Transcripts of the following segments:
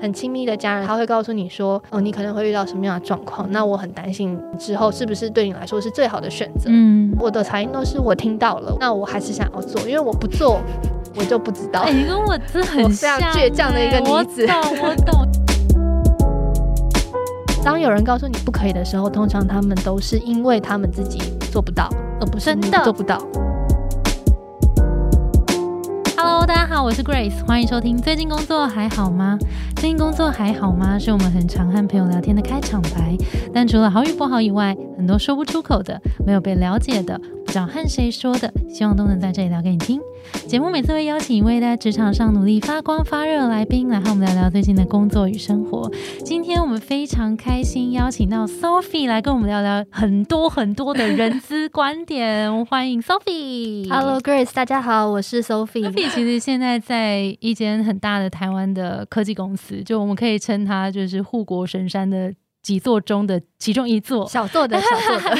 很亲密的家人，他会告诉你说，哦，你可能会遇到什么样的状况，那我很担心之后是不是对你来说是最好的选择。嗯，我的才应都是我听到了，那我还是想要做，因为我不做，我就不知道。你跟我真很非常倔强的一个女子。我懂，我懂。当有人告诉你不可以的时候，通常他们都是因为他们自己做不到，而不是你做不到。Hello，大家好，我是 Grace，欢迎收听。最近工作还好吗？最近工作还好吗？是我们很常和朋友聊天的开场白。但除了好与不好以外，很多说不出口的，没有被了解的，不知道和谁说的，希望都能在这里聊给你听。节目每次会邀请一位在职场上努力发光发热的来宾，来和我们聊聊最近的工作与生活。今天我们非常开心邀请到 Sophie 来跟我们聊聊很多很多的人资观点。欢迎 Sophie。Hello Grace，大家好，我是 Sophie。Sophie 其实现现在在一间很大的台湾的科技公司，就我们可以称它就是护国神山的。几座中的其中一座，小座的 小座的，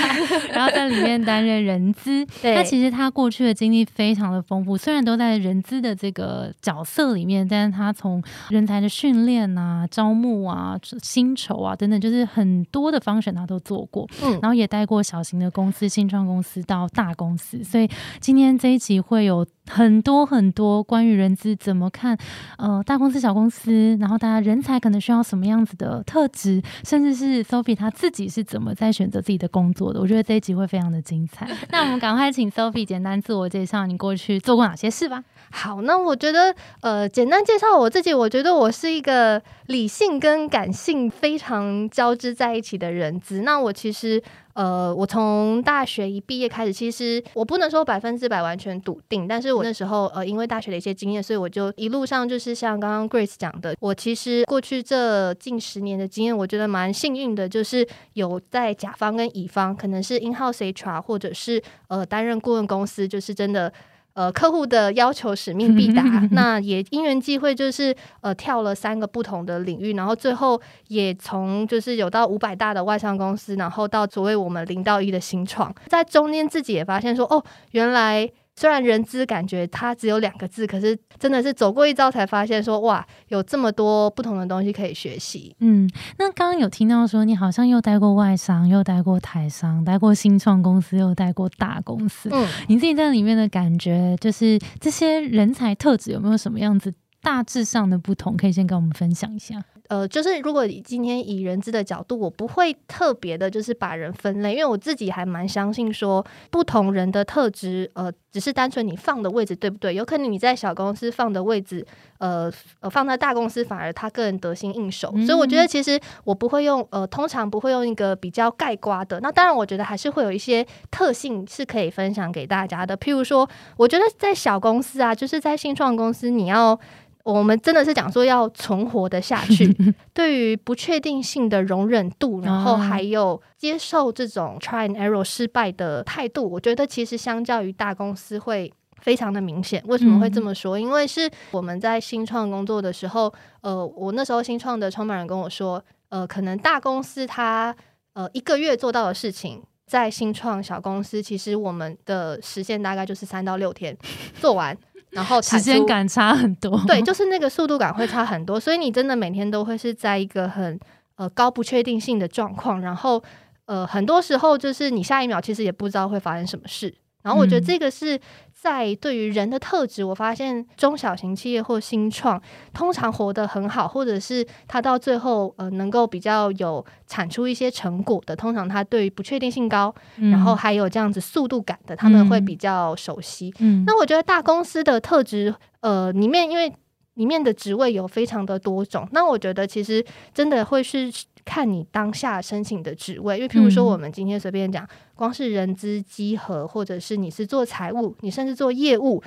然后在里面担任人资。那其实他过去的经历非常的丰富，虽然都在人资的这个角色里面，但是他从人才的训练啊、招募啊、薪酬啊等等，就是很多的方选他都做过。嗯，然后也带过小型的公司、新创公司到大公司，所以今天这一集会有。很多很多关于人资怎么看，呃，大公司、小公司，然后大家人才可能需要什么样子的特质，甚至是 Sophie 她自己是怎么在选择自己的工作的，我觉得这一集会非常的精彩。那我们赶快请 Sophie 简单自我介绍，你过去做过哪些事吧。好，那我觉得，呃，简单介绍我自己，我觉得我是一个理性跟感性非常交织在一起的人子。那我其实。呃，我从大学一毕业开始，其实我不能说百分之百完全笃定，但是我那时候呃，因为大学的一些经验，所以我就一路上就是像刚刚 Grace 讲的，我其实过去这近十年的经验，我觉得蛮幸运的，就是有在甲方跟乙方，可能是 in house HR 或者是呃担任顾问公司，就是真的。呃，客户的要求使命必达，那也因缘际会，就是呃跳了三个不同的领域，然后最后也从就是有到五百大的外商公司，然后到所谓我们零到一的新创，在中间自己也发现说，哦，原来。虽然人资感觉它只有两个字，可是真的是走过一遭才发现，说哇，有这么多不同的东西可以学习。嗯，那刚刚有听到说，你好像又待过外商，又待过台商，待过新创公司，又待过大公司。嗯，你自己在里面的感觉，就是这些人才特质有没有什么样子大致上的不同？可以先跟我们分享一下。呃，就是如果今天以人资的角度，我不会特别的，就是把人分类，因为我自己还蛮相信说，不同人的特质，呃，只是单纯你放的位置对不对？有可能你在小公司放的位置，呃呃，放在大公司反而他个人得心应手，所以我觉得其实我不会用，呃，通常不会用一个比较盖瓜的。那当然，我觉得还是会有一些特性是可以分享给大家的。譬如说，我觉得在小公司啊，就是在新创公司，你要。我们真的是讲说要存活的下去，对于不确定性的容忍度，然后还有接受这种 try and error 失败的态度，我觉得其实相较于大公司会非常的明显。为什么会这么说？因为是我们在新创工作的时候，呃，我那时候新创的创办人跟我说，呃，可能大公司他呃一个月做到的事情，在新创小公司，其实我们的时限大概就是三到六天做完。然后时间感差很多，对，就是那个速度感会差很多，所以你真的每天都会是在一个很呃高不确定性的状况，然后呃很多时候就是你下一秒其实也不知道会发生什么事。然后我觉得这个是在对于人的特质，我发现中小型企业或新创通常活得很好，或者是他到最后呃能够比较有产出一些成果的，通常他对于不确定性高，然后还有这样子速度感的，他们会比较熟悉。那我觉得大公司的特质呃里面，因为里面的职位有非常的多种，那我觉得其实真的会是。看你当下申请的职位，因为譬如说，我们今天随便讲，光是人资稽核，或者是你是做财务，你甚至做业务。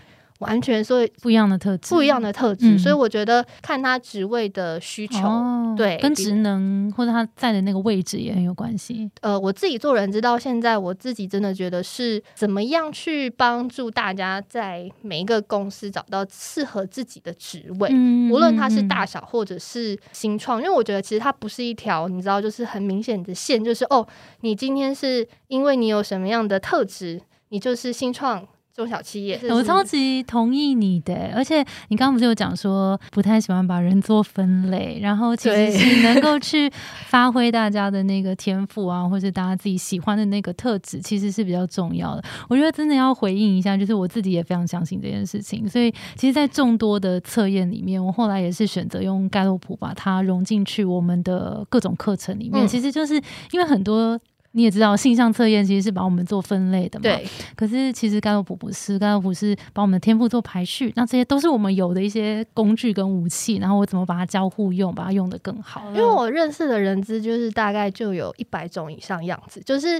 完全所以不一样的特质，不一样的特质，所以我觉得看他职位的需求，对，跟职能或者他在的那个位置也很有关系。呃，我自己做人知道，现在我自己真的觉得是怎么样去帮助大家在每一个公司找到适合自己的职位，无论它是大小或者是新创，因为我觉得其实它不是一条你知道就是很明显的线，就是哦，你今天是因为你有什么样的特质，你就是新创。中小企业，我超级同意你的。而且你刚刚不是有讲说不太喜欢把人做分类，然后其实是能够去发挥大家的那个天赋啊，或者大家自己喜欢的那个特质，其实是比较重要的。我觉得真的要回应一下，就是我自己也非常相信这件事情。所以其实，在众多的测验里面，我后来也是选择用盖洛普把它融进去我们的各种课程里面。其实就是因为很多。你也知道，性向测验其实是把我们做分类的嘛。对。可是其实盖洛普不是，盖洛普是把我们的天赋做排序。那这些都是我们有的一些工具跟武器，然后我怎么把它交互用，把它用的更好。因为我认识的人资就是大概就有一百种以上样子，就是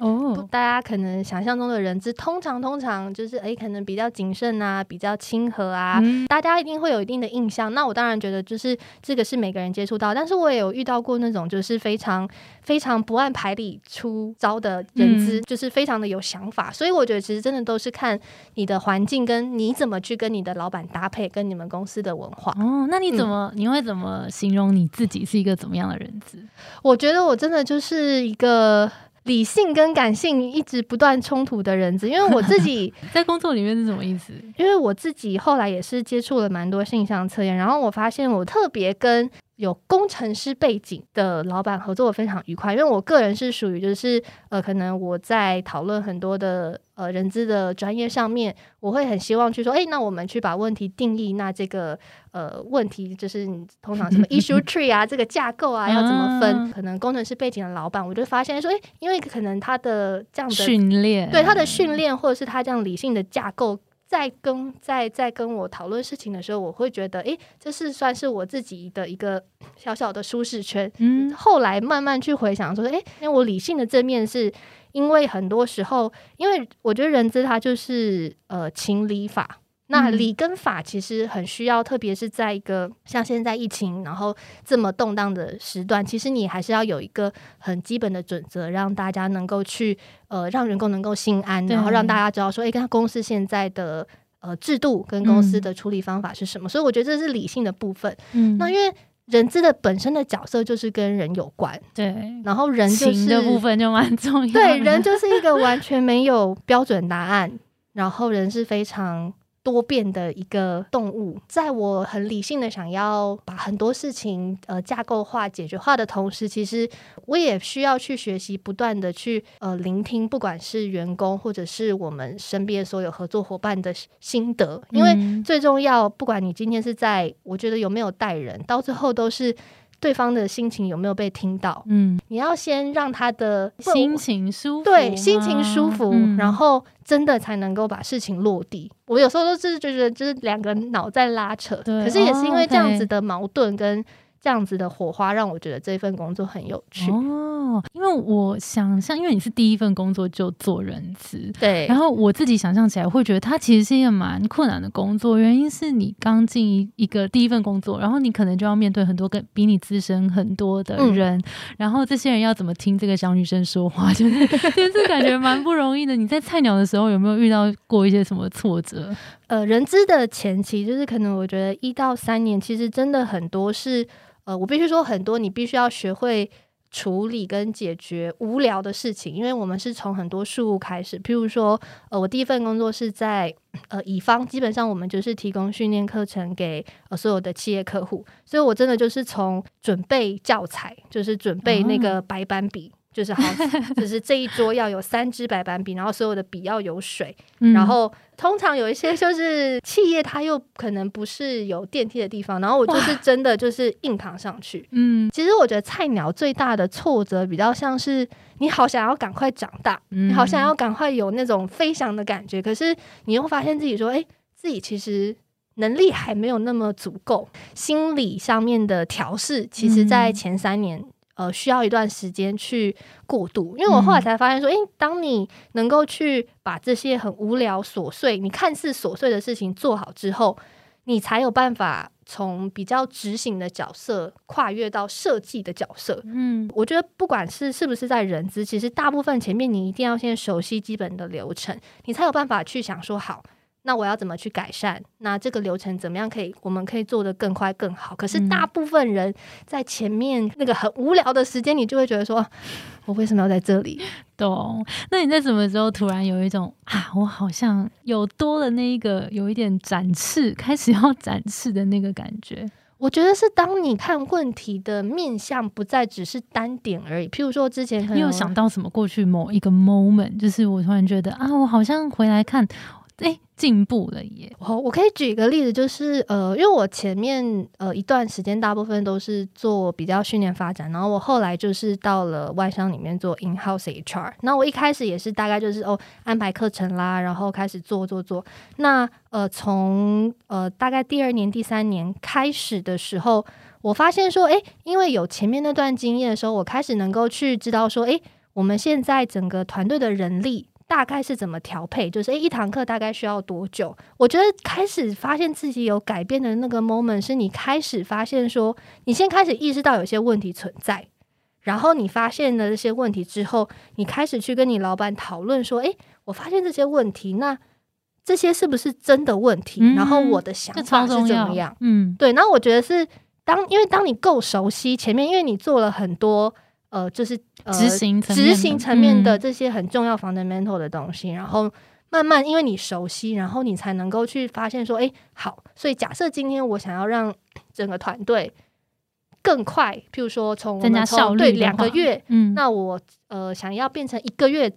大家可能想象中的人资，通常通常就是哎，可能比较谨慎啊，比较亲和啊，大家一定会有一定的印象。那我当然觉得就是这个是每个人接触到，但是我也有遇到过那种就是非常非常不按牌理出。招的人资就是非常的有想法，所以我觉得其实真的都是看你的环境跟你怎么去跟你的老板搭配，跟你们公司的文化。哦，那你怎么你会怎么形容你自己是一个怎么样的人资？我觉得我真的就是一个理性跟感性一直不断冲突的人资，因为我自己 在工作里面是什么意思？因为我自己后来也是接触了蛮多性向测验，然后我发现我特别跟。有工程师背景的老板合作的非常愉快，因为我个人是属于就是呃，可能我在讨论很多的呃人资的专业上面，我会很希望去说，哎，那我们去把问题定义，那这个呃问题就是你通常什么 issue tree 啊，这个架构啊要怎么分？可能工程师背景的老板，我就发现说，哎，因为可能他的这样的训练，对他的训练，或者是他这样理性的架构。在跟在在跟我讨论事情的时候，我会觉得，哎，这是算是我自己的一个小小的舒适圈。嗯，后来慢慢去回想，说，哎，因为我理性的正面是因为很多时候，因为我觉得人资它就是呃情理法。那理跟法其实很需要，特别是在一个像现在疫情，然后这么动荡的时段，其实你还是要有一个很基本的准则，让大家能够去呃，让员工能够心安，然后让大家知道说，哎，跟他公司现在的呃制度跟公司的处理方法是什么。所以我觉得这是理性的部分。嗯，那因为人资的本身的角色就是跟人有关，对，然后人就是的部分就蛮重要。对，人就是一个完全没有标准答案，然后人是非常。多变的一个动物，在我很理性的想要把很多事情呃架构化、解决化的同时，其实我也需要去学习，不断的去呃聆听，不管是员工或者是我们身边所有合作伙伴的心得，因为最重要，不管你今天是在，我觉得有没有带人，到最后都是。对方的心情有没有被听到？嗯，你要先让他的心情舒服，对，心情舒服，然后真的才能够把事情落地。我有时候都是觉得，就是两个脑在拉扯，可是也是因为这样子的矛盾跟。这样子的火花让我觉得这份工作很有趣哦，因为我想象，因为你是第一份工作就做人资，对，然后我自己想象起来会觉得它其实是一个蛮困难的工作，原因是你刚进一一个第一份工作，然后你可能就要面对很多跟比你资深很多的人，然后这些人要怎么听这个小女生说话，就是就是感觉蛮不容易的。你在菜鸟的时候有没有遇到过一些什么挫折？呃，人资的前期就是可能我觉得一到三年，其实真的很多是。呃，我必须说很多，你必须要学会处理跟解决无聊的事情，因为我们是从很多事物开始。譬如说，呃，我第一份工作是在呃乙方，基本上我们就是提供训练课程给呃所有的企业客户，所以我真的就是从准备教材，就是准备那个白板笔。就是好，就是这一桌要有三支白板笔，然后所有的笔要有水，然后通常有一些就是企业，它又可能不是有电梯的地方，然后我就是真的就是硬扛上去。嗯，其实我觉得菜鸟最大的挫折比较像是你好想要赶快长大，你好想要赶快有那种飞翔的感觉，可是你又发现自己说，哎，自己其实能力还没有那么足够，心理上面的调试，其实在前三年。呃，需要一段时间去过渡，因为我后来才发现说，诶，当你能够去把这些很无聊、琐碎、你看似琐碎的事情做好之后，你才有办法从比较执行的角色跨越到设计的角色。嗯，我觉得不管是是不是在人资，其实大部分前面你一定要先熟悉基本的流程，你才有办法去想说，好，那我要怎么去改善？那这个流程怎么样可以，我们可以做得更快更好？可是大部分人在前面那个很无聊的时间，你就会觉得说，我为什么要在这里？懂？那你在什么时候突然有一种啊，我好像有多了那一个有一点展翅，开始要展翅的那个感觉？我觉得是当你看问题的面向不再只是单点而已。譬如说，之前可能有想到什么过去某一个 moment，就是我突然觉得啊，我好像回来看。哎，进步了耶！我我可以举一个例子，就是呃，因为我前面呃一段时间大部分都是做比较训练发展，然后我后来就是到了外商里面做 in house HR。那我一开始也是大概就是哦安排课程啦，然后开始做做做。那呃从呃大概第二年、第三年开始的时候，我发现说，哎，因为有前面那段经验的时候，我开始能够去知道说，哎，我们现在整个团队的人力。大概是怎么调配？就是诶，一堂课大概需要多久？我觉得开始发现自己有改变的那个 moment，是你开始发现说，你先开始意识到有些问题存在，然后你发现了这些问题之后，你开始去跟你老板讨论说，诶，我发现这些问题，那这些是不是真的问题？然后我的想法是怎么样？嗯，对。然后我觉得是当，因为当你够熟悉前面，因为你做了很多。呃，就是执行执行层面的这些很重要 fundamental 的东西，然后慢慢因为你熟悉，然后你才能够去发现说，哎，好，所以假设今天我想要让整个团队更快，譬如说从增加效率两个月，嗯，那我呃想要变成一个月，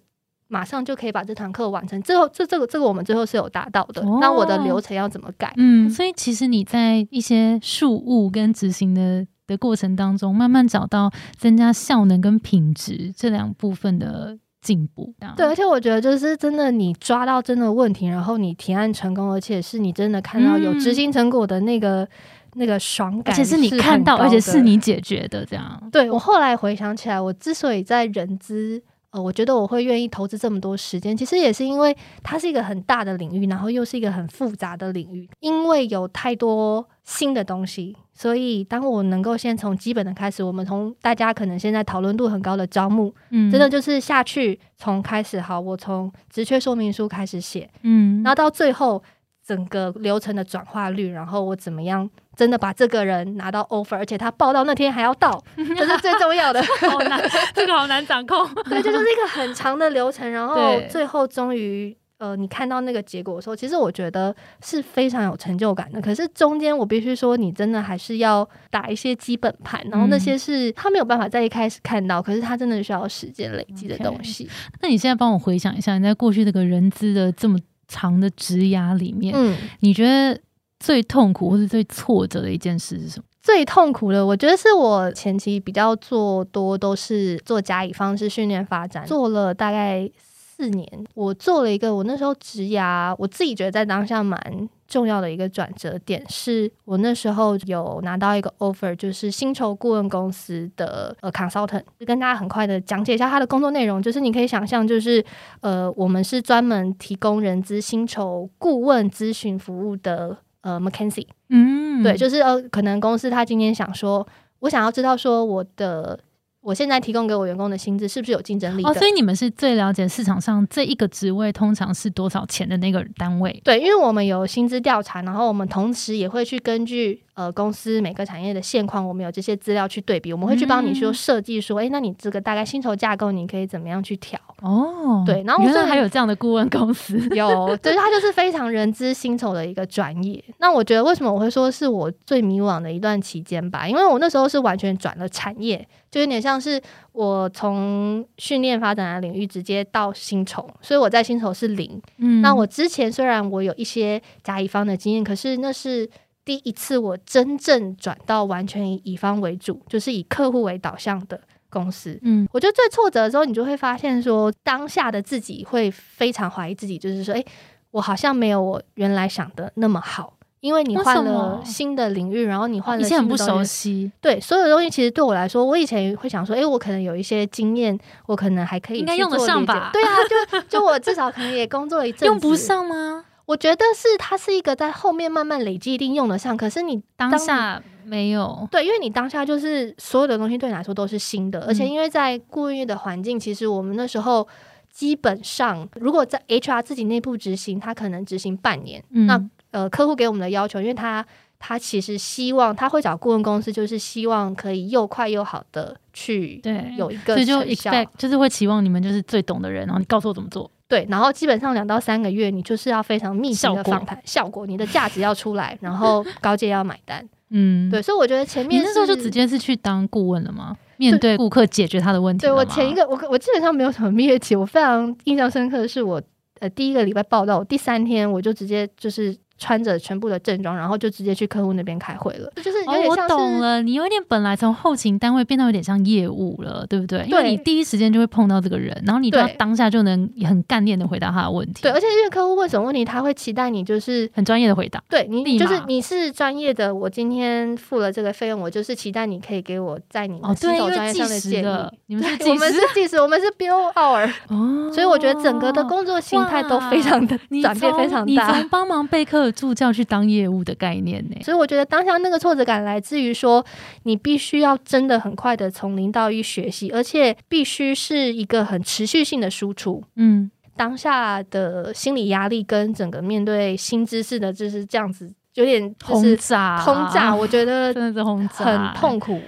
马上就可以把这堂课完成。最后，这这个这个我们最后是有达到的。那我的流程要怎么改？嗯，所以其实你在一些事务跟执行的。的过程当中，慢慢找到增加效能跟品质这两部分的进步。对，而且我觉得就是真的，你抓到真的问题，然后你提案成功，而且是你真的看到有执行成果的那个那个爽感，而且是你看到，而且是你解决的这样。对我后来回想起来，我之所以在人资。呃，我觉得我会愿意投资这么多时间，其实也是因为它是一个很大的领域，然后又是一个很复杂的领域，因为有太多新的东西，所以当我能够先从基本的开始，我们从大家可能现在讨论度很高的招募，嗯，真的就是下去从开始，好，我从职缺说明书开始写，嗯，然后到最后。整个流程的转化率，然后我怎么样真的把这个人拿到 offer，而且他报到那天还要到，这是最重要的。好难，这个好难掌控。对，这就是一个很长的流程，然后最后终于呃，你看到那个结果的时候，其实我觉得是非常有成就感的。可是中间我必须说，你真的还是要打一些基本盘，然后那些是他没有办法在一开始看到，可是他真的需要时间累积的东西。那你现在帮我回想一下，你在过去这个人资的这么。长的职涯里面，嗯，你觉得最痛苦或者最挫折的一件事是什么？最痛苦的，我觉得是我前期比较做多都是做甲乙方式训练发展，做了大概四年。我做了一个，我那时候职涯，我自己觉得在当下蛮。重要的一个转折点是我那时候有拿到一个 offer，就是薪酬顾问公司的呃 consultant，跟大家很快的讲解一下他的工作内容。就是你可以想象，就是呃，我们是专门提供人资薪酬顾问咨询服务的呃，McKenzie，。嗯，对，就是呃，可能公司他今天想说，我想要知道说我的。我现在提供给我员工的薪资是不是有竞争力？哦，所以你们是最了解市场上这一个职位通常是多少钱的那个单位？对，因为我们有薪资调查，然后我们同时也会去根据。呃，公司每个产业的现况，我们有这些资料去对比，我们会去帮你说设计，说，哎，那你这个大概薪酬架构，你可以怎么样去调？哦，对，然后原来还有这样的顾问公司，有，对，他就是非常人资薪酬的一个专业。那我觉得为什么我会说是我最迷惘的一段期间吧？因为我那时候是完全转了产业，就有点像是我从训练发展的领域直接到薪酬，所以我在薪酬是零。嗯，那我之前虽然我有一些甲乙方的经验，可是那是。第一次我真正转到完全以乙方为主，就是以客户为导向的公司。嗯，我觉得最挫折的时候，你就会发现说，当下的自己会非常怀疑自己，就是说，哎，我好像没有我原来想的那么好，因为你换了新的领域，然后你换了，以前很不熟悉。对，所有东西其实对我来说，我以前会想说，哎，我可能有一些经验，我可能还可以应该用得上吧？对啊，就就我至少可能也工作了一阵，用不上吗？我觉得是它是一个在后面慢慢累积一定用得上，可是你当下没有对，因为你当下就是所有的东西对你来说都是新的，而且因为在顾问业的环境，其实我们那时候基本上如果在 HR 自己内部执行，他可能执行半年。那呃，客户给我们的要求，因为他他其实希望他会找顾问公司，就是希望可以又快又好的去对有一个所以就 expect 就是会期望你们就是最懂的人，然后你告诉我怎么做。对，然后基本上两到三个月，你就是要非常密集的访谈，效果你的价值要出来，然后 高阶要买单。嗯，对，所以我觉得前你面那时候就直接是去当顾问了吗？面对顾客解决他的问题对。我前一个我我基本上没有什么蜜月期，我非常印象深刻的是我呃第一个礼拜报道，我第三天我就直接就是穿着全部的正装，然后就直接去客户那边开会了，就是有点像是、懂了，你有点本来从后勤单位变到有点像业务了，对不对？因为对你第一时间就会碰到这个人，然后你就要当下就能很干练的回答他的问题，对，而且因为客户问什么问题，他会期待你就是很专业的回答。对你立就是你是专业的，我今天付了这个费用，我就是期待你可以给我在你哦，们对，新手专业因为的建的议。，你们是对我们是计时，我们是 bill hour，哦，所以我觉得整个的工作心态都非常的转变非常大从。帮忙备课助教去当业务的概念呢？所以我觉得当下那个挫折感来自于说，你必须要真的很快的从零到一学习，而且必须是一个很持续性的输出。嗯，当下的心理压力跟整个面对新知识的，就是这样子，有点轰炸，轰炸，我觉得 真的是轰炸，很痛苦。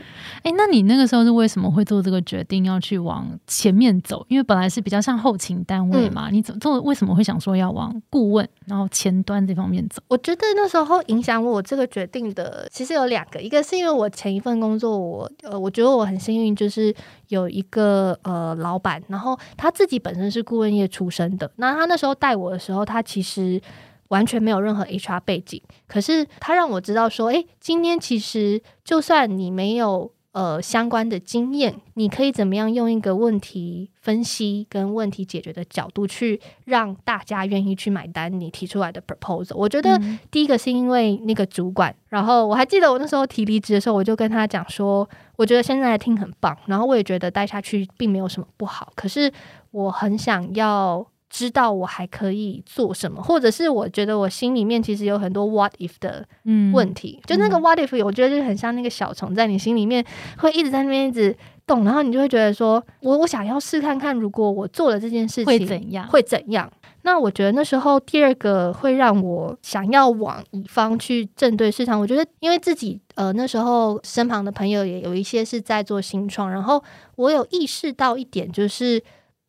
哎、那你那个时候是为什么会做这个决定，要去往前面走？因为本来是比较像后勤单位嘛，你怎么做？为什么会想说要往顾问，然后前端这方面走？我觉得那时候影响我这个决定的，其实有两个，一个是因为我前一份工作我，呃，我觉得我很幸运，就是有一个呃老板，然后他自己本身是顾问业出身的，那他那时候带我的时候，他其实完全没有任何 HR 背景，可是他让我知道说，诶，今天其实就算你没有。呃，相关的经验，你可以怎么样用一个问题分析跟问题解决的角度去让大家愿意去买单你提出来的 proposal？我觉得嗯第一个是因为那个主管，然后我还记得我那时候提离职的时候，我就跟他讲说，我觉得现在听很棒，然后我也觉得待下去并没有什么不好，可是我很想要知道我还可以做什么，或者是我觉得我心里面其实有很多 what if 的嗯问题，就那个 what if，我觉得就很像那个小虫在你心里面会一直在那边一直动，然后你就会觉得说，我我想要试看看，如果我做了这件事情会怎样？会怎样？那我觉得那时候第二个会让我想要往乙方去正对市场，我觉得因为自己呃那时候身旁的朋友也有一些是在做新创，然后我有意识到一点就是。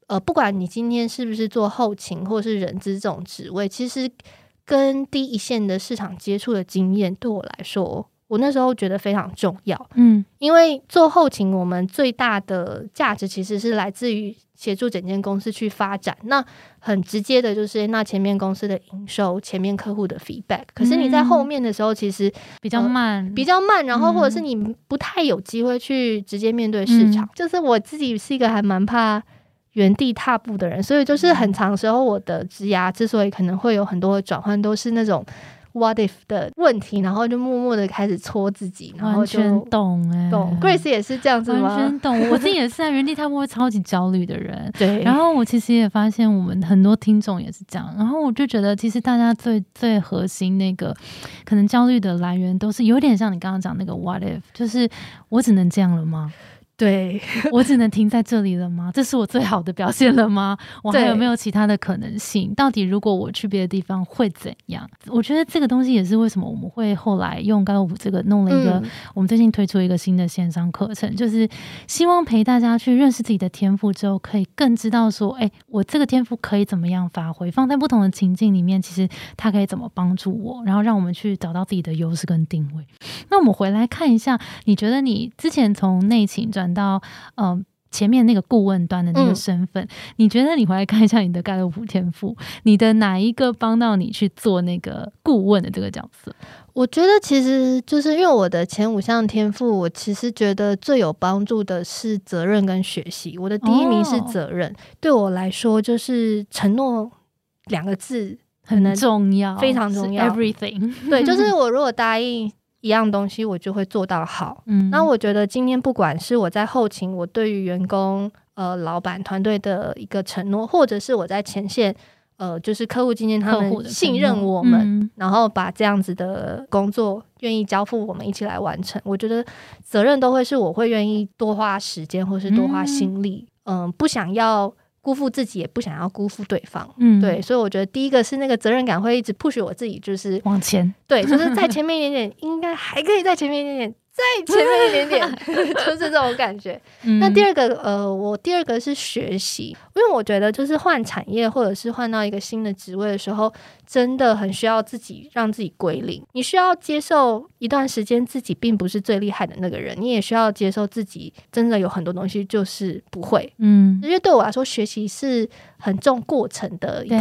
呃，不管你今天是不是做后勤或是人资这种职位，其实跟第一线的市场接触的经验，对我来说，我那时候觉得非常重要。嗯因为做后勤，我们最大的价值其实是来自于协助整间公司去发展。那很直接的就是，那前面公司的营收、前面客户的 feedback。可是你在后面的时候，其实比较慢，比较慢，然后嗯或者是你不太有机会去直接面对市场。嗯就是我自己是一个还蛮怕。原地踏步的人，所以就是很长时候，我的职涯之所以可能会有很多的转换，都是那种 what if 的问题，然后就默默的开始搓自己，然后就完全懂哎、懂。Grace 也是这样子完吗？全懂，我自己也是在原地踏步会超级焦虑的人。对，然后我其实也发现，我们很多听众也是这样。然后我就觉得，其实大家最最核心那个可能焦虑的来源，都是有点像你刚刚讲那个 “what if”，就是我只能这样了吗？对 我只能停在这里了吗？这是我最好的表现了吗？我还有没有其他的可能性？到底如果我去别的地方会怎样？我觉得这个东西也是为什么我们会后来用高五这个弄了一个，嗯我们最近推出一个新的线上课程，就是希望陪大家去认识自己的天赋之后，可以更知道说，哎、我这个天赋可以怎么样发挥，放在不同的情境里面，其实它可以怎么帮助我，然后让我们去找到自己的优势跟定位。那我们回来看一下，你觉得你之前从内勤转到呃前面那个顾问端的那个嗯身份，你觉得你回来看一下你的盖洛普天赋，你的哪一个帮到你去做那个顾问的这个角色？我觉得其实就是因为我的前五项天赋，我其实觉得最有帮助的是责任跟学习。我的第一名是哦责任，对我来说就是承诺两个字很重要，非常重要，everything。对，就是 我如果答应一样东西，我就会做到好。嗯。那我觉得今天不管是我在后勤，我对于员工、呃老板团队的一个承诺，或者是我在前线，呃，就是客户今天他们信任我们，嗯。然后把这样子的工作愿意交付我们一起来完成，我觉得责任都会是我会愿意多花时间或是多花心力，嗯、不想要辜负自己，也不想要辜负对方。嗯，对，所以我觉得第一个是那个责任感会一直 push 我自己，就是往前。对，就是在 前面一点点，应该还可以在前面一点点。再前面一点点 就是这种感觉。那第二个，呃，我第二个是学习，因为我觉得就是换产业或者是换到一个新的职位的时候，真的很需要自己让自己归零。你需要接受一段时间自己并不是最厉害的那个人，你也需要接受自己真的有很多东西就是不会。嗯，因为对我来说，学习是。很重过程的一个，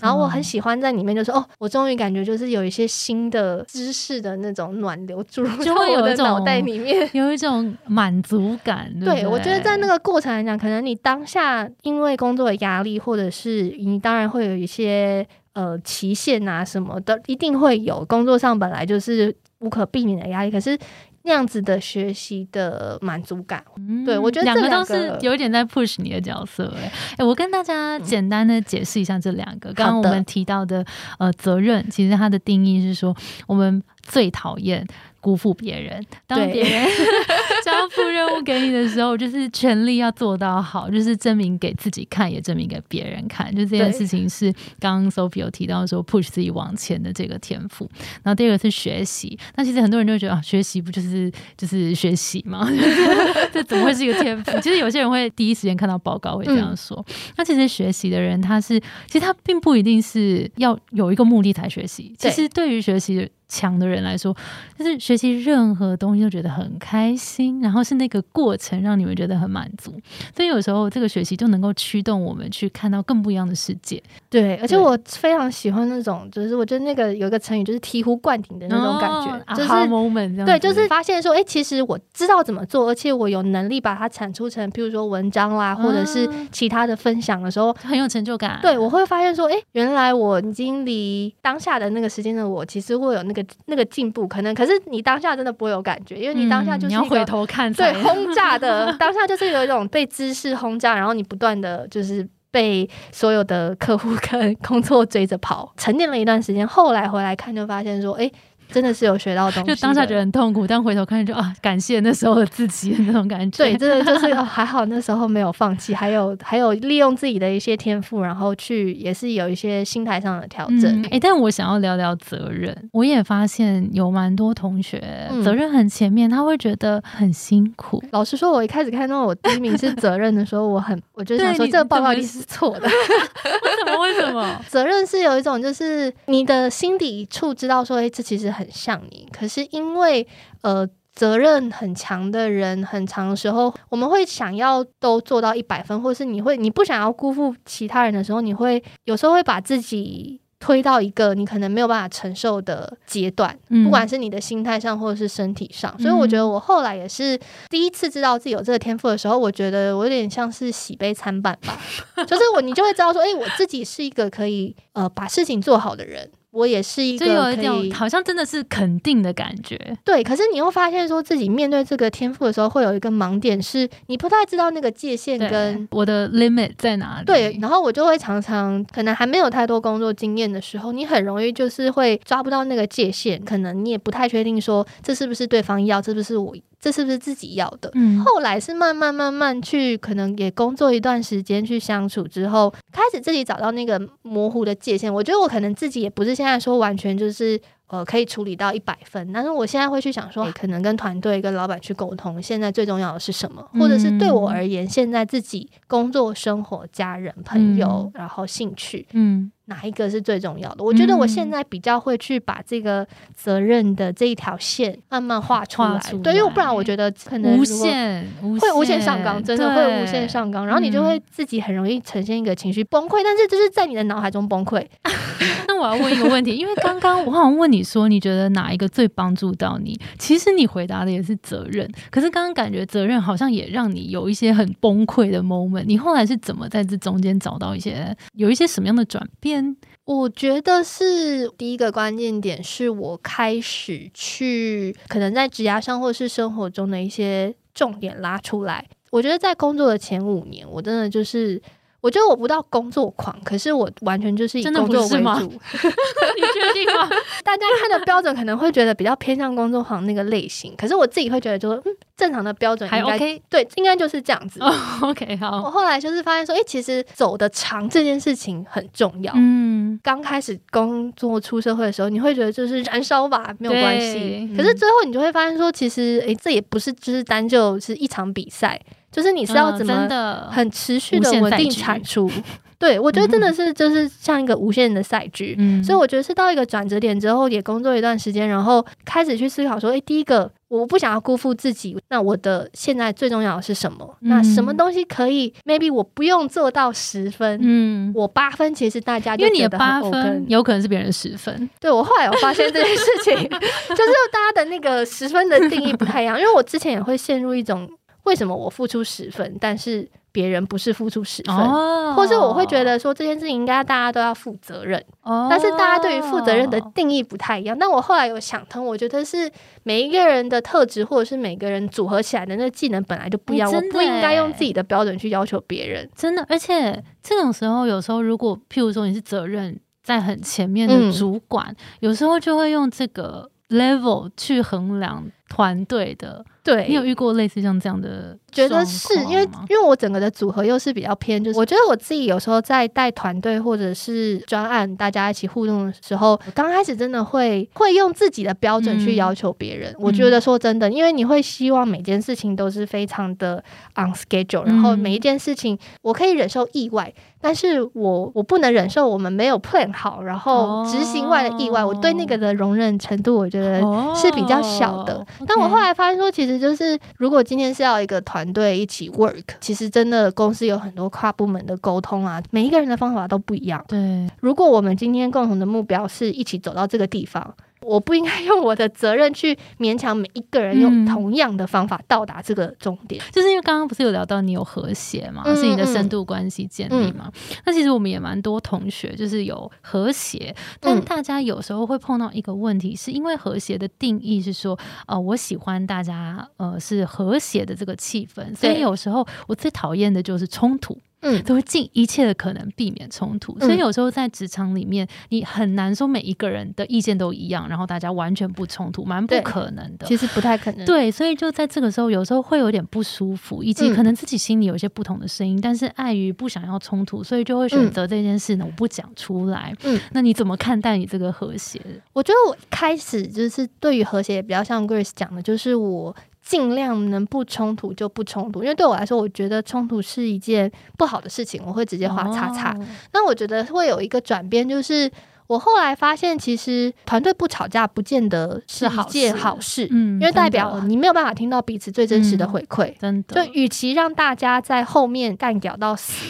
然后我很喜欢在里面，就是哦，我终于感觉就是有一些新的知识的那种暖流注入到我的脑袋里面，有一种满足感。对，我觉得在那个过程来讲，可能你当下因为工作的压力，或者是你当然会有一些呃期限啊什么的，一定会有工作上本来就是无可避免的压力，可是。那样子的学习的满足感，嗯对我觉得两个都是有一点在 push 你的角色。哎，哎，我跟大家简单的解释一下这两个。刚刚我们提到的呃责任，其实它的定义是说，我们最讨厌。辜负别人，当别人 交付任务给你的时候，就是全力要做到好，就是证明给自己看，也证明给别人看。就这件事情是刚刚 Sophie 有提到说 push 自己往前的这个天赋。然后第二个是学习，那其实很多人就会觉得啊，学习不就是就是学习吗？这怎么会是一个天赋？其实有些人会第一时间看到报告会这样说。那其实学习的人，他是其实他并不一定是要有一个目的才学习。其实对于学习。强的人来说，就是学习任何东西都觉得很开心，然后是那个过程让你们觉得很满足，所以有时候这个学习就能够驱动我们去看到更不一样的世界。对，而且我非常喜欢那种，就是我觉得那个有一个成语就是醍醐灌顶的那种感觉，就是 moment，对，就是发现说，哎，其实我知道怎么做，而且我有能力把它产出成，譬如说文章啦，或者是其他的分享的时候，很有成就感。对，我会发现说，哎，原来我已经离当下的那个时间的我，其实会有那个。那个进步可能，可是你当下真的不会有感觉，因为你当下就是要回头看，对轰炸的 当下就是有一种被知识轰炸，然后你不断的就是被所有的客户跟 工作追着跑，沉淀了一段时间，后来回来看就发现说，哎。真的是有学到东西，就当下觉得很痛苦，但回头看就啊，感谢那时候的自己那种感觉。对，真的就是 还好那时候没有放弃，还有还有利用自己的一些天赋，然后去也是有一些心态上的调整。哎，但我想要聊聊责任，我也发现有蛮多同学责任很前面，他会觉得很辛苦。老实说，我一开始看到我第一名是责任的时候，我很我就想说这个报告一定是错的。为什么？为什么？责任是有一种就是你的心底处知道说，哎，这其实。很像你，可是因为呃责任很强的人，很长的时候，我们会想要都做到一百分，或是你会你不想要辜负其他人的时候，你会有时候会把自己推到一个你可能没有办法承受的阶段，不管是你的心态上或者是身体上。所以我觉得我后来也是第一次知道自己有这个天赋的时候，我觉得我有点像是喜悲参半吧，就是我你就会知道说，哎，我自己是一个可以呃把事情做好的人。我也是一个可以，好像真的是肯定的感觉。对，可是你又发现说自己面对这个天赋的时候，会有一个盲点，是你不太知道那个界限跟我的 limit 在哪里。对，然后我就会常常可能还没有太多工作经验的时候，你很容易就是会抓不到那个界限，可能你也不太确定说这是不是对方要，这是不是我。这是不是自己要的？嗯，后来是慢慢慢慢去，可能也工作一段时间去相处之后，开始自己找到那个模糊的界限。我觉得我可能自己也不是现在说完全就是呃可以处理到一百分，但是我现在会去想说，可能跟团队跟老板去沟通，现在最重要的是什么？或者是对我而言，现在自己工作、生活、家人、朋友，然后兴趣，嗯。哪一个是最重要的？我觉得我现在比较会去把这个责任的这一条线慢慢画出来，对，因为不然我觉得可能无限会无限上纲，真的会无限上纲，然后你就会自己很容易呈现一个情绪崩溃，但是就是在你的脑海中崩溃。那我要问一个问题，因为刚刚我好像问你你说，你觉得哪一个最帮助到你？其实你回答的也是责任，可是刚刚感觉责任好像也让你有一些很崩溃的 moment。你后来是怎么在这中间找到一些有一些什么样的转变？我觉得是第一个关键点，是我开始去可能在职涯上或是生活中的一些重点拉出来。我觉得在工作的前五年，我真的就是我觉得我不到工作狂，可是我完全就是以工作为主。你确定吗？大家看的标准可能会觉得比较偏向工作狂那个类型，可是我自己会觉得，就是嗯，正常的标准还 OK，对，应该就是这样子。OK，好。我后来就是发现说，哎，其实走的长这件事情很重要。嗯，刚开始工作出社会的时候，你会觉得就是燃烧吧，没有关系。可是最后你就会发现说，其实哎，这也不是就是单就是一场比赛。就是你是要怎么很持续的稳定产出？对我觉得真的是就是像一个无限的赛局。所以我觉得是到一个转折点之后，也工作一段时间，然后开始去思考说：哎，第一个我不想要辜负自己，那我的现在最重要的是什么？那什么东西可以？maybe 我不用做到十分，嗯，我八分其实大家因为你的八分有可能是别人十分。对我后来有发现这件事情，就是大家的那个十分的定义不太一样。因为我之前也会陷入一种。为什么我付出十分，但是别人不是付出十分？或是我会觉得说这件事情应该大家都要负责任，但是大家对于负责任的定义不太一样。但我后来有想通，我觉得是每一个人的特质，或者是每个人组合起来的那技能本来就不一样，我不应该用自己的标准去要求别人。真的，而且这种时候，有时候如果譬如说你是责任在很前面的主管，有时候就会用这个 level 去衡量团队的。对你有遇过类似像这样的？觉得是因为因为我整个的组合又是比较偏，就是我觉得我自己有时候在带团队或者是专案，大家一起互动的时候，刚开始真的会会用自己的标准去要求别人。我觉得说真的，因为你会希望每件事情都是非常的 on schedule，然后每一件事情我可以忍受意外，但是我我不能忍受我们没有 plan 好，然后执行外的意外。我对那个的容忍程度，我觉得是比较小的。但我后来发现说，其实。就是如果今天是要一个团队一起 work，其实真的公司有很多跨部门的沟通啊，每一个人的方法都不一样。对，如果我们今天共同的目标是一起走到这个地方。我不应该用我的责任去勉强每一个人用同样的方法到达这个终点，就是因为刚刚不是有聊到你有和谐嘛，是你的深度关系建立嘛？那其实我们也蛮多同学就是有和谐，但大家有时候会碰到一个问题，是因为和谐的定义是说，呃，我喜欢大家呃是和谐的这个气氛，所以有时候我最讨厌的就是冲突。嗯，都会尽一切的可能避免冲突，所以有时候在职场里面，你很难说每一个人的意见都一样，然后大家完全不冲突，蛮不可能的。其实不太可能。对，所以就在这个时候，有时候会有点不舒服，以及可能自己心里有一些不同的声音，但是碍于不想要冲突，所以就会选择这件事呢，我不讲出来。嗯，那你怎么看待你这个和谐？我觉得我开始就是对于和谐也比较像 Grace 讲的，就是我。尽量能不冲突就不冲突，因为对我来说，我觉得冲突是一件不好的事情，我会直接画叉叉。那我觉得会有一个转变，就是我后来发现，其实团队不吵架不见得是一件好事，嗯，因为代表你没有办法听到彼此最真实的回馈，真的。就与其让大家在后面干屌到死。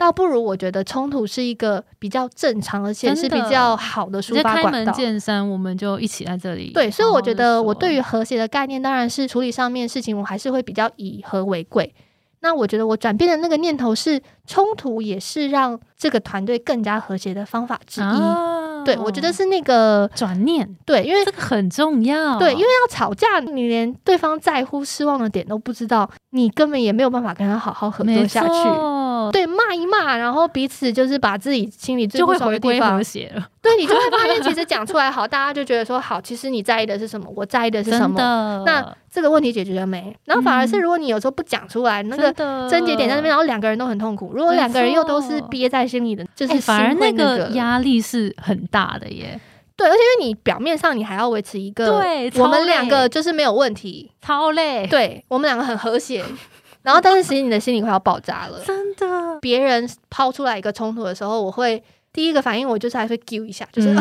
倒不如我觉得冲突是一个比较正常而且是比较好的抒发管道。见山，我们就一起在这里。对，所以我觉得我对于和谐的概念，当然是处理上面事情，我还是会比较以和为贵。那我觉得我转变的那个念头是，冲突也是让这个团队更加和谐的方法之一。对，我觉得是那个转念。对，因为这个很重要。对，因为要吵架，你连对方在乎、失望的点都不知道，你根本也没有办法跟他好好合作下去。对，骂一骂，然后彼此就是把自己心里最不爽的地方和谐了。对，你就会发现，其实讲出来好，大家就觉得说好，其实你在意的是什么，我在意的是什么。那这个问题解决了没？然后反而是，如果你有时候不讲出来，那个症结点在那边，然后两个人都很痛苦。如果两个人又都是憋在心里的，就是反而那个压力是很大的耶。对，而且因为你表面上你还要维持一个，对，我们两个就是没有问题，超累。对我们两个很和谐。然后，但是其实你的心里快要爆炸了。真的，别人抛出来一个冲突的时候，我会第一个反应，我就是还会揪一下，就是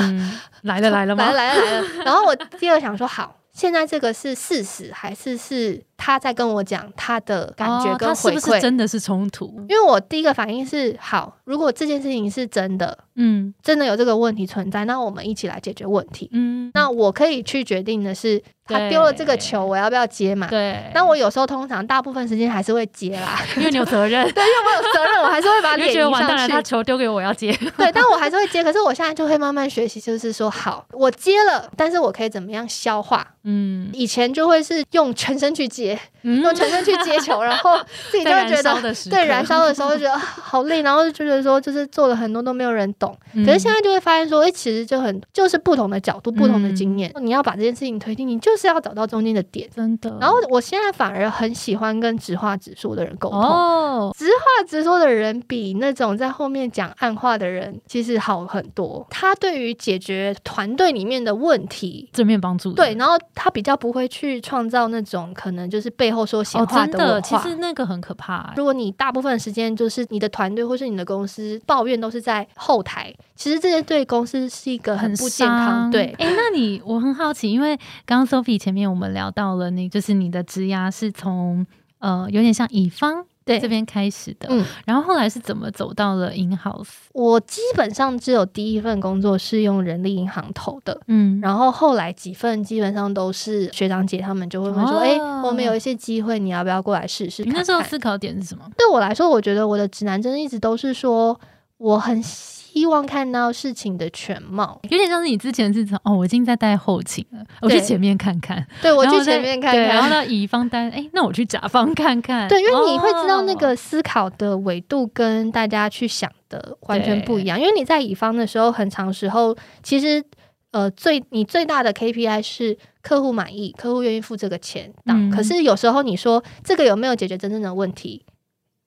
来了来了吗？来了来了来了。然后我第二想说，好，现在这个是事实还是是？他在跟我讲他的感觉跟回馈，真的是冲突。因为我第一个反应是，好，如果这件事情是真的，嗯，真的有这个问题存在，那我们一起来解决问题。嗯，那我可以去决定的是，他丢了这个球，我要不要接嘛？对。那我有时候通常大部分时间还是会接啦，因为你有 责任。对，因为我有责任，我还是会把 脸移上去。他球丢给我，要接。对，但我 还是会接。可是我现在就会慢慢学习，就是说，好，我接了，但是我可以怎么样消化？嗯，以前就会是用全身去接。接，用全身去接球，然后自己就觉得对燃烧的时候就觉得好累，然后就觉得说就是做了很多都没有人懂。可是现在就会发现说，哎，其实就很就是不同的角度、不同的经验，你要把这件事情推进，你就是要找到中间的点。真的。然后我现在反而很喜欢跟直话直说的人沟通。哦，直话直说的人比那种在后面讲暗话的人其实好很多。他对于解决团队里面的问题正面帮助。对，然后他比较不会去创造那种可能就是背后说闲话的文化。其实那个很可怕。如果你大部分时间就是你的团队或是你的公司抱怨都是在后台，其实这些对公司是一个很不健康。对，哎，那你我很好奇，因为刚刚 Sophie 前面我们聊到了，你就是你的职涯是从呃有点像乙方。对这边开始的，嗯，然后后来是怎么走到了 in house？我基本上只有第一份工作是用人力银行投的，嗯，然后后来几份基本上都是学长姐他们就会问说，哎，我们有一些机会，你要不要过来试试？你那时候思考点是什么？对我来说，我觉得我的指南针一直都是说，我很。希望看到事情的全貌，有点像是你之前是哦，我已经在带后勤了，我去前面看看。对，我去前面看看，然后到乙方单，哎，那我去甲方看看。对，因为你会知道那个思考的维度跟大家去想的完全不一样。因为你在乙方的时候，很长时候其实呃，最你最大的 KPI 是客户满意，客户愿意付这个钱。嗯。可是有时候你说这个有没有解决真正的问题？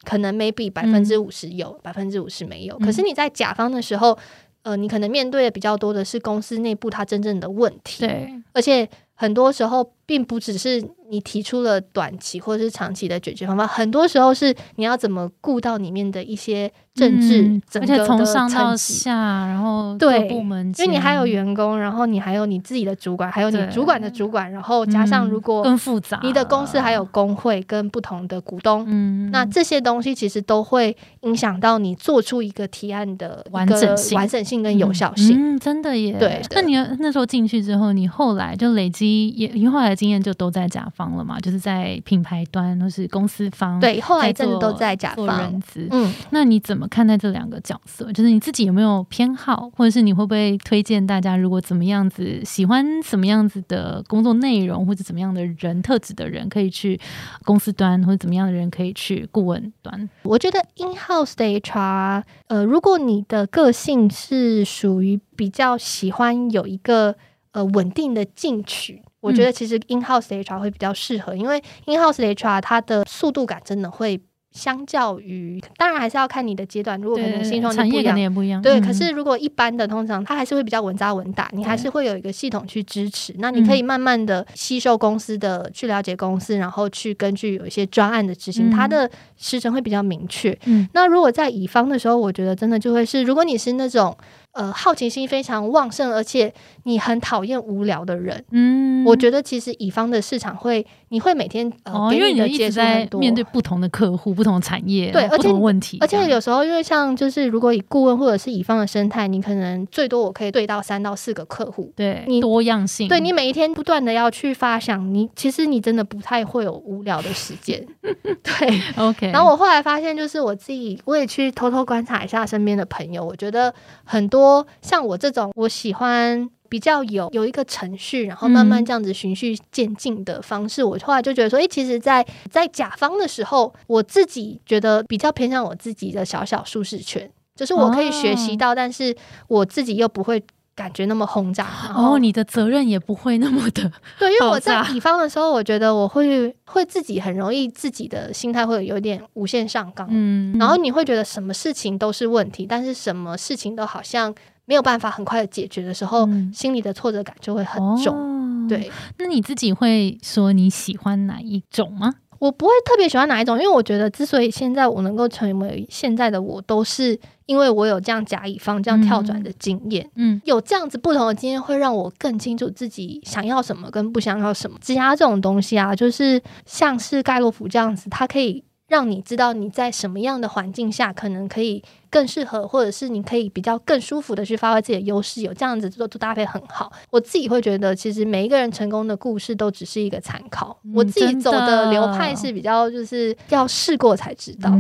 可能 maybe 百分之五十有，百分之五十没有。可是你在甲方的时候，呃，你可能面对的比较多的是公司内部它真正的问题。对，而且很多时候并不只是你提出了短期或者是长期的解决方法，很多时候是你要怎么顾到里面的一些。政治，而且从上到下，然后对部门，因为你还有员工，然后你还有你自己的主管，还有你主管的主管，然后加上如果更复杂，你的公司还有工会跟不同的股东，嗯，那这些东西其实都会影响到你做出一个提案的完整性、完整性跟有效性。嗯，真的耶。对，那你那时候进去之后，你后来就累积，也因为后来的经验就都在甲方了嘛，就是在品牌端或是公司方，对，后来真的都在甲方。嗯，那你怎么看待这两个？角色就是你自己有没有偏好，或者是你会不会推荐大家，如果怎么样子喜欢什么样子的工作内容，或者怎么样的人特质的人，可以去公司端，或者怎么样的人可以去顾问端？我觉得 in house 的 HR，呃，如果你的个性是属于比较喜欢有一个呃稳定的进取，我觉得其实 in house HR 会比较适合，因为 in house HR 它的速度感真的会。相较于，当然还是要看你的阶段。如果可能新创产业可能也不一样，对。可是如果一般的，通常它还是会比较稳扎稳打，你还是会有一个系统去支持。那你可以慢慢的吸收公司的，去了解公司，然后去根据有一些专案的执行，它的时程会比较明确。嗯。那如果在乙方的时候，我觉得真的就会是，如果你是那种。呃，好奇心非常旺盛，而且你很讨厌无聊的人。嗯，我觉得其实乙方的市场会，你会每天呃，因为你一直在面对不同的客户、不同的产业，对，不同问题。而且有时候，因为像就是如果以顾问或者是乙方的生态，你可能最多我可以对到三到四个客户。对，你多样性。对你每一天不断的要去发想，你其实你真的不太会有无聊的时间。对，OK。然后我后来发现，就是我自己我也去偷偷观察一下身边的朋友，我觉得很多。像我这种，我喜欢比较有有一个程序，然后慢慢这样子循序渐进的方式。我后来就觉得说，诶，其实，在在甲方的时候，我自己觉得比较偏向我自己的小小舒适圈，就是我可以学习到，但是我自己又不会。感觉那么轰炸，哦，你的责任也不会那么的 对，因为我在乙方的时候，我觉得我会会自己很容易自己的心态会有点无限上纲，嗯，然后你会觉得什么事情都是问题，但是什么事情都好像没有办法很快的解决的时候，心里的挫折感就会很重。对，那你自己会说你喜欢哪一种吗？我不会特别喜欢哪一种，因为我觉得之所以现在我能够成为现在的我，都是因为我有这样甲乙方这样跳转的经验。嗯，有这样子不同的经验，会让我更清楚自己想要什么跟不想要什么。其他这种东西啊，就是像是盖洛夫这样子，它可以让你知道你在什么样的环境下可能可以。更适合，或者是你可以比较更舒服的去发挥自己的优势，有这样子做做搭配很好。我自己会觉得，其实每一个人成功的故事都只是一个参考。我自己走的流派是比较就是要试过才知道。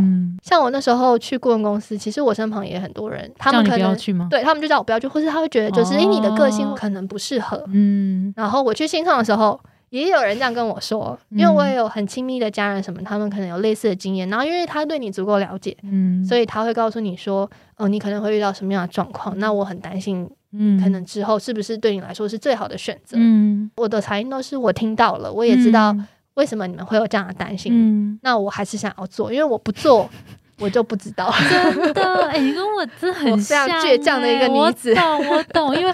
像我那时候去顾问公司，其实我身旁也很多人，他们可能对他们就叫我不要去，或是他会觉得就是哎你的个性可能不适合。嗯，然后我去新创的时候。也有人这样跟我说，因为我也有很亲密的家人什么，他们可能有类似的经验。然后因为他对你足够了解，嗯，所以他会告诉你说，哦，你可能会遇到什么样的状况。那我很担心，嗯，可能之后是不是对你来说是最好的选择？嗯，我的反应都是我听到了，我也知道为什么你们会有这样的担心。嗯，那我还是想要做，因为我不做。我就不知道，真的，哎，你跟我真的很像，倔强的一个女子。我懂，我懂，因为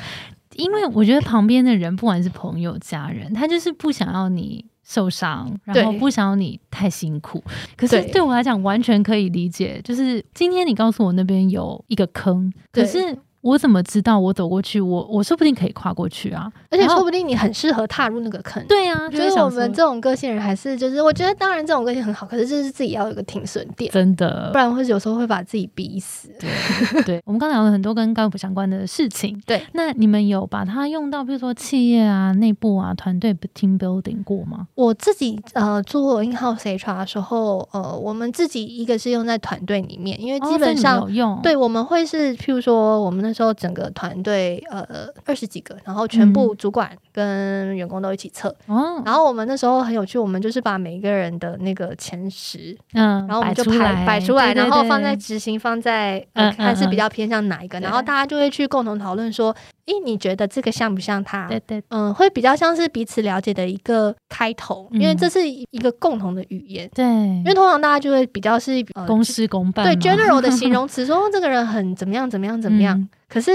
因为我觉得旁边的人，不管是朋友、家人，他就是不想要你受伤，然后不想要你太辛苦。可是对我来讲，完全可以理解。就是今天你告诉我那边有一个坑，可是。我怎么知道我走过去，我我说不定可以跨过去啊！而且说不定你很适合踏入那个坑。对啊，就是我们这种个性人，还是就是我觉得，当然这种个性很好，可是就是自己要有个停损点，真的，不然会有时候会把自己逼死。对，对，我们刚聊了很多跟高普相关的事情。对，那你们有把它用到，比如说企业啊、内部啊、团队 team building 过吗？我自己呃做 in house HR 的时候，呃，我们自己一个是用在团队里面，因为基本上有用。对，我们会是譬如说我们那时候整个团。队呃二十几个，然后全部主管跟员工都一起测。哦，然后我们那时候很有趣，我们就是把每一个人的那个前十，嗯，然后我们就排摆出来，然后放在执行，放在呃看是比较偏向哪一个，然后大家就会去共同讨论说，诶，你觉得这个像不像他？对对，嗯，会比较像是彼此了解的一个开头，因为这是一个共同的语言。对，因为通常大家就会比较是公事公办，对 general 的形容 词，说这个人很怎么样怎么样怎么样，可是。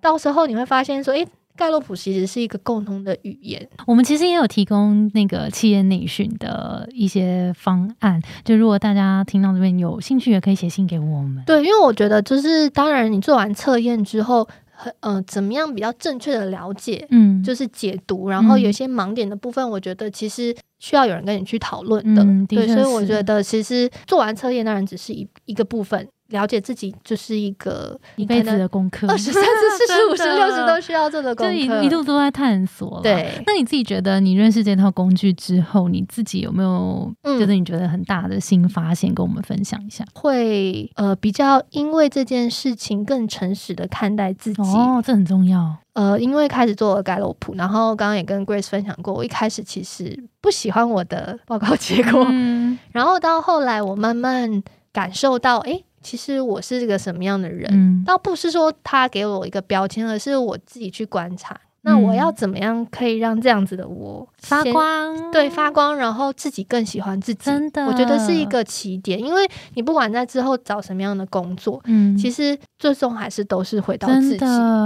到时候你会发现，说，诶，盖洛普其实是一个共同的语言。我们其实也有提供那个企业内训的一些方案，就如果大家听到这边有兴趣，也可以写信给我们。对，因为我觉得，就是当然，你做完测验之后，很呃，怎么样比较正确的了解，嗯，就是解读，然后有些盲点的部分，我觉得其实需要有人跟你去讨论的。对，所以我觉得，其实做完测验当然只是一一个部分。了解自己就是一个一辈子的功课，二十三、四十、五十、六十都需要做的功课，一路都在探索。对，那你自己觉得，你认识这套工具之后，你自己有没有就是你觉得很大的新发现，跟我们分享一下？会呃，比较因为这件事情更诚实的看待自己哦，这很重要。呃，因为开始做了盖洛普，然后刚刚也跟 Grace 分享过，我一开始其实不喜欢我的报告结果，然后到后来我慢慢感受到，哎。其实我是一个什么样的人，倒不是说他给我一个标签，而是我自己去观察。那我要怎么样可以让这样子的我发光？对，发光，然后自己更喜欢自己。真的，我觉得是一个起点。因为你不管在之后找什么样的工作，嗯，其实最终还是都是回到自己。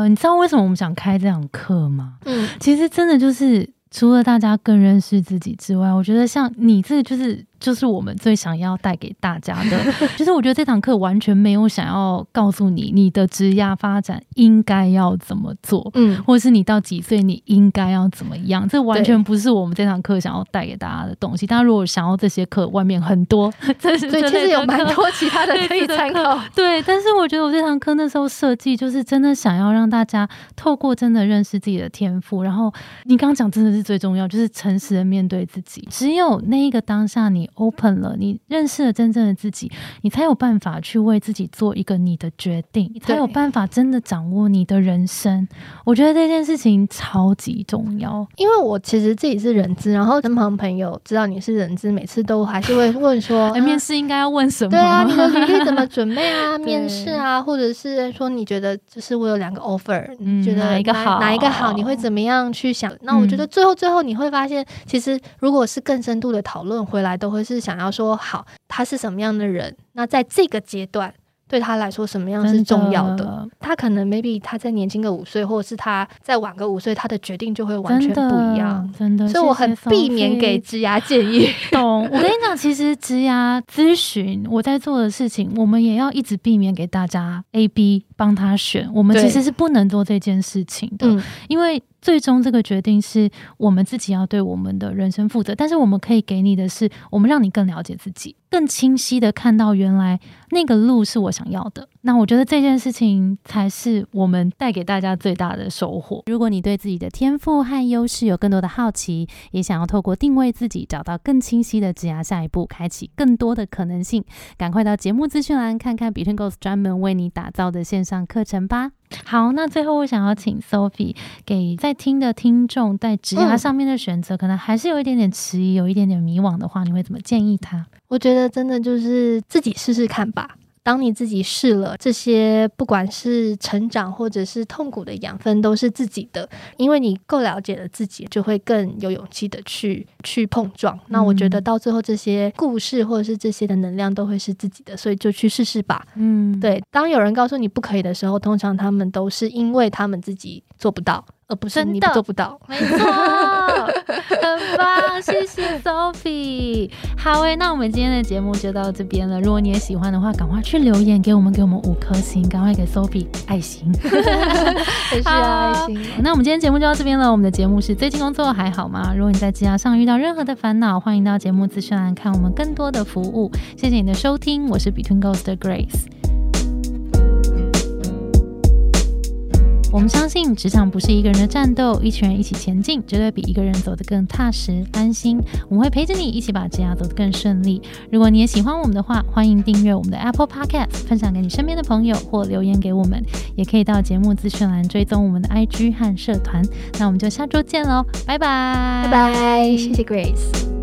你知道为什么我们想开这堂课吗？嗯，其实真的就是除了大家更认识自己之外，我觉得像你这就是。就是我们最想要带给大家的。其 实我觉得这堂课完全没有想要告诉你你的职业发展应该要怎么做，嗯，或者是你到几岁你应该要怎么样，这完全不是我们这堂课想要带给大家的东西。大家如果想要这些课，外面很多，所以其实有蛮多其他的可以参考。对，但是我觉得我这堂课那时候设计就是真的想要让大家透过真的认识自己的天赋，然后你刚刚讲真的是最重要，就是诚实的面对自己。只有那一个当下你。Open 了，你认识了真正的自己，你才有办法去为自己做一个你的决定，你才有办法真的掌握你的人生。我觉得这件事情超级重要，因为我其实自己是人资，然后身旁朋友知道你是人资，每次都还是会问说，面试应该要问什么？对啊，你的履历怎么准备啊？面试啊，或者是说你觉得就是我有两个 offer，你觉得哪一个好？哪一个好？你会怎么样去想？那我觉得最后最后你会发现，其实如果是更深度的讨论回来，都会是想要说好，他是什么样的人？那在这个阶段。对他来说，什么样是重要的？他可能 maybe 他再年轻个五岁，或者是他再晚个五岁，他的决定就会完全不一样。真的，所以我很避免给职涯建议。懂？我跟你讲，其实职涯咨询我在做的事情，我们也要一直避免给大家 A、B 帮他选。我们其实是不能做这件事情的，因为。最终这个决定是我们自己要对我们的人生负责，但是我们可以给你的是，我们让你更了解自己，更清晰的看到原来那个路是我想要的。那我觉得这件事情才是我们带给大家最大的收获。如果你对自己的天赋和优势有更多的好奇，也想要透过定位自己，找到更清晰的职涯下一步，开启更多的可能性，赶快到节目资讯栏看看 Between Goals 专门为你打造的线上课程吧。好，那最后我想要请 Sophie 给在听的听众在职涯上面的选择，可能还是有一点点迟疑，有一点点迷惘的话，你会怎么建议他？我觉得真的就是自己试试看吧。当你自己试了这些，不管是成长或者是痛苦的养分，都是自己的，因为你够了解了自己，就会更有勇气的去去碰撞。那我觉得到最后，这些故事或者是这些的能量都会是自己的，所以就去试试吧。嗯，对。当有人告诉你不可以的时候，通常他们都是因为他们自己做不到。而不是你做不到，没错，很棒，谢谢 Sophie。好诶，那我们今天的节目就到这边了。如果你也喜欢的话，赶快去留言给我们，给我们五颗星，赶快给 Sophie 爱心，谢谢爱心。那我们今天节目就到这边了。我们的节目是最近工作还好吗？如果你在职场上遇到任何的烦恼，欢迎到节目资讯栏看我们更多的服务。谢谢你的收听，我是 Between Ghost 的 Grace。我们相信职场不是一个人的战斗，一群人一起前进，绝对比一个人走得更踏实安心。我们会陪着你一起把职业走得更顺利。如果你也喜欢我们的话，欢迎订阅我们的 Apple Podcast，分享给你身边的朋友，或留言给我们，也可以到节目资讯栏追踪我们的 IG 和社团。那我们就下周见喽，拜拜，拜拜，谢谢 Grace。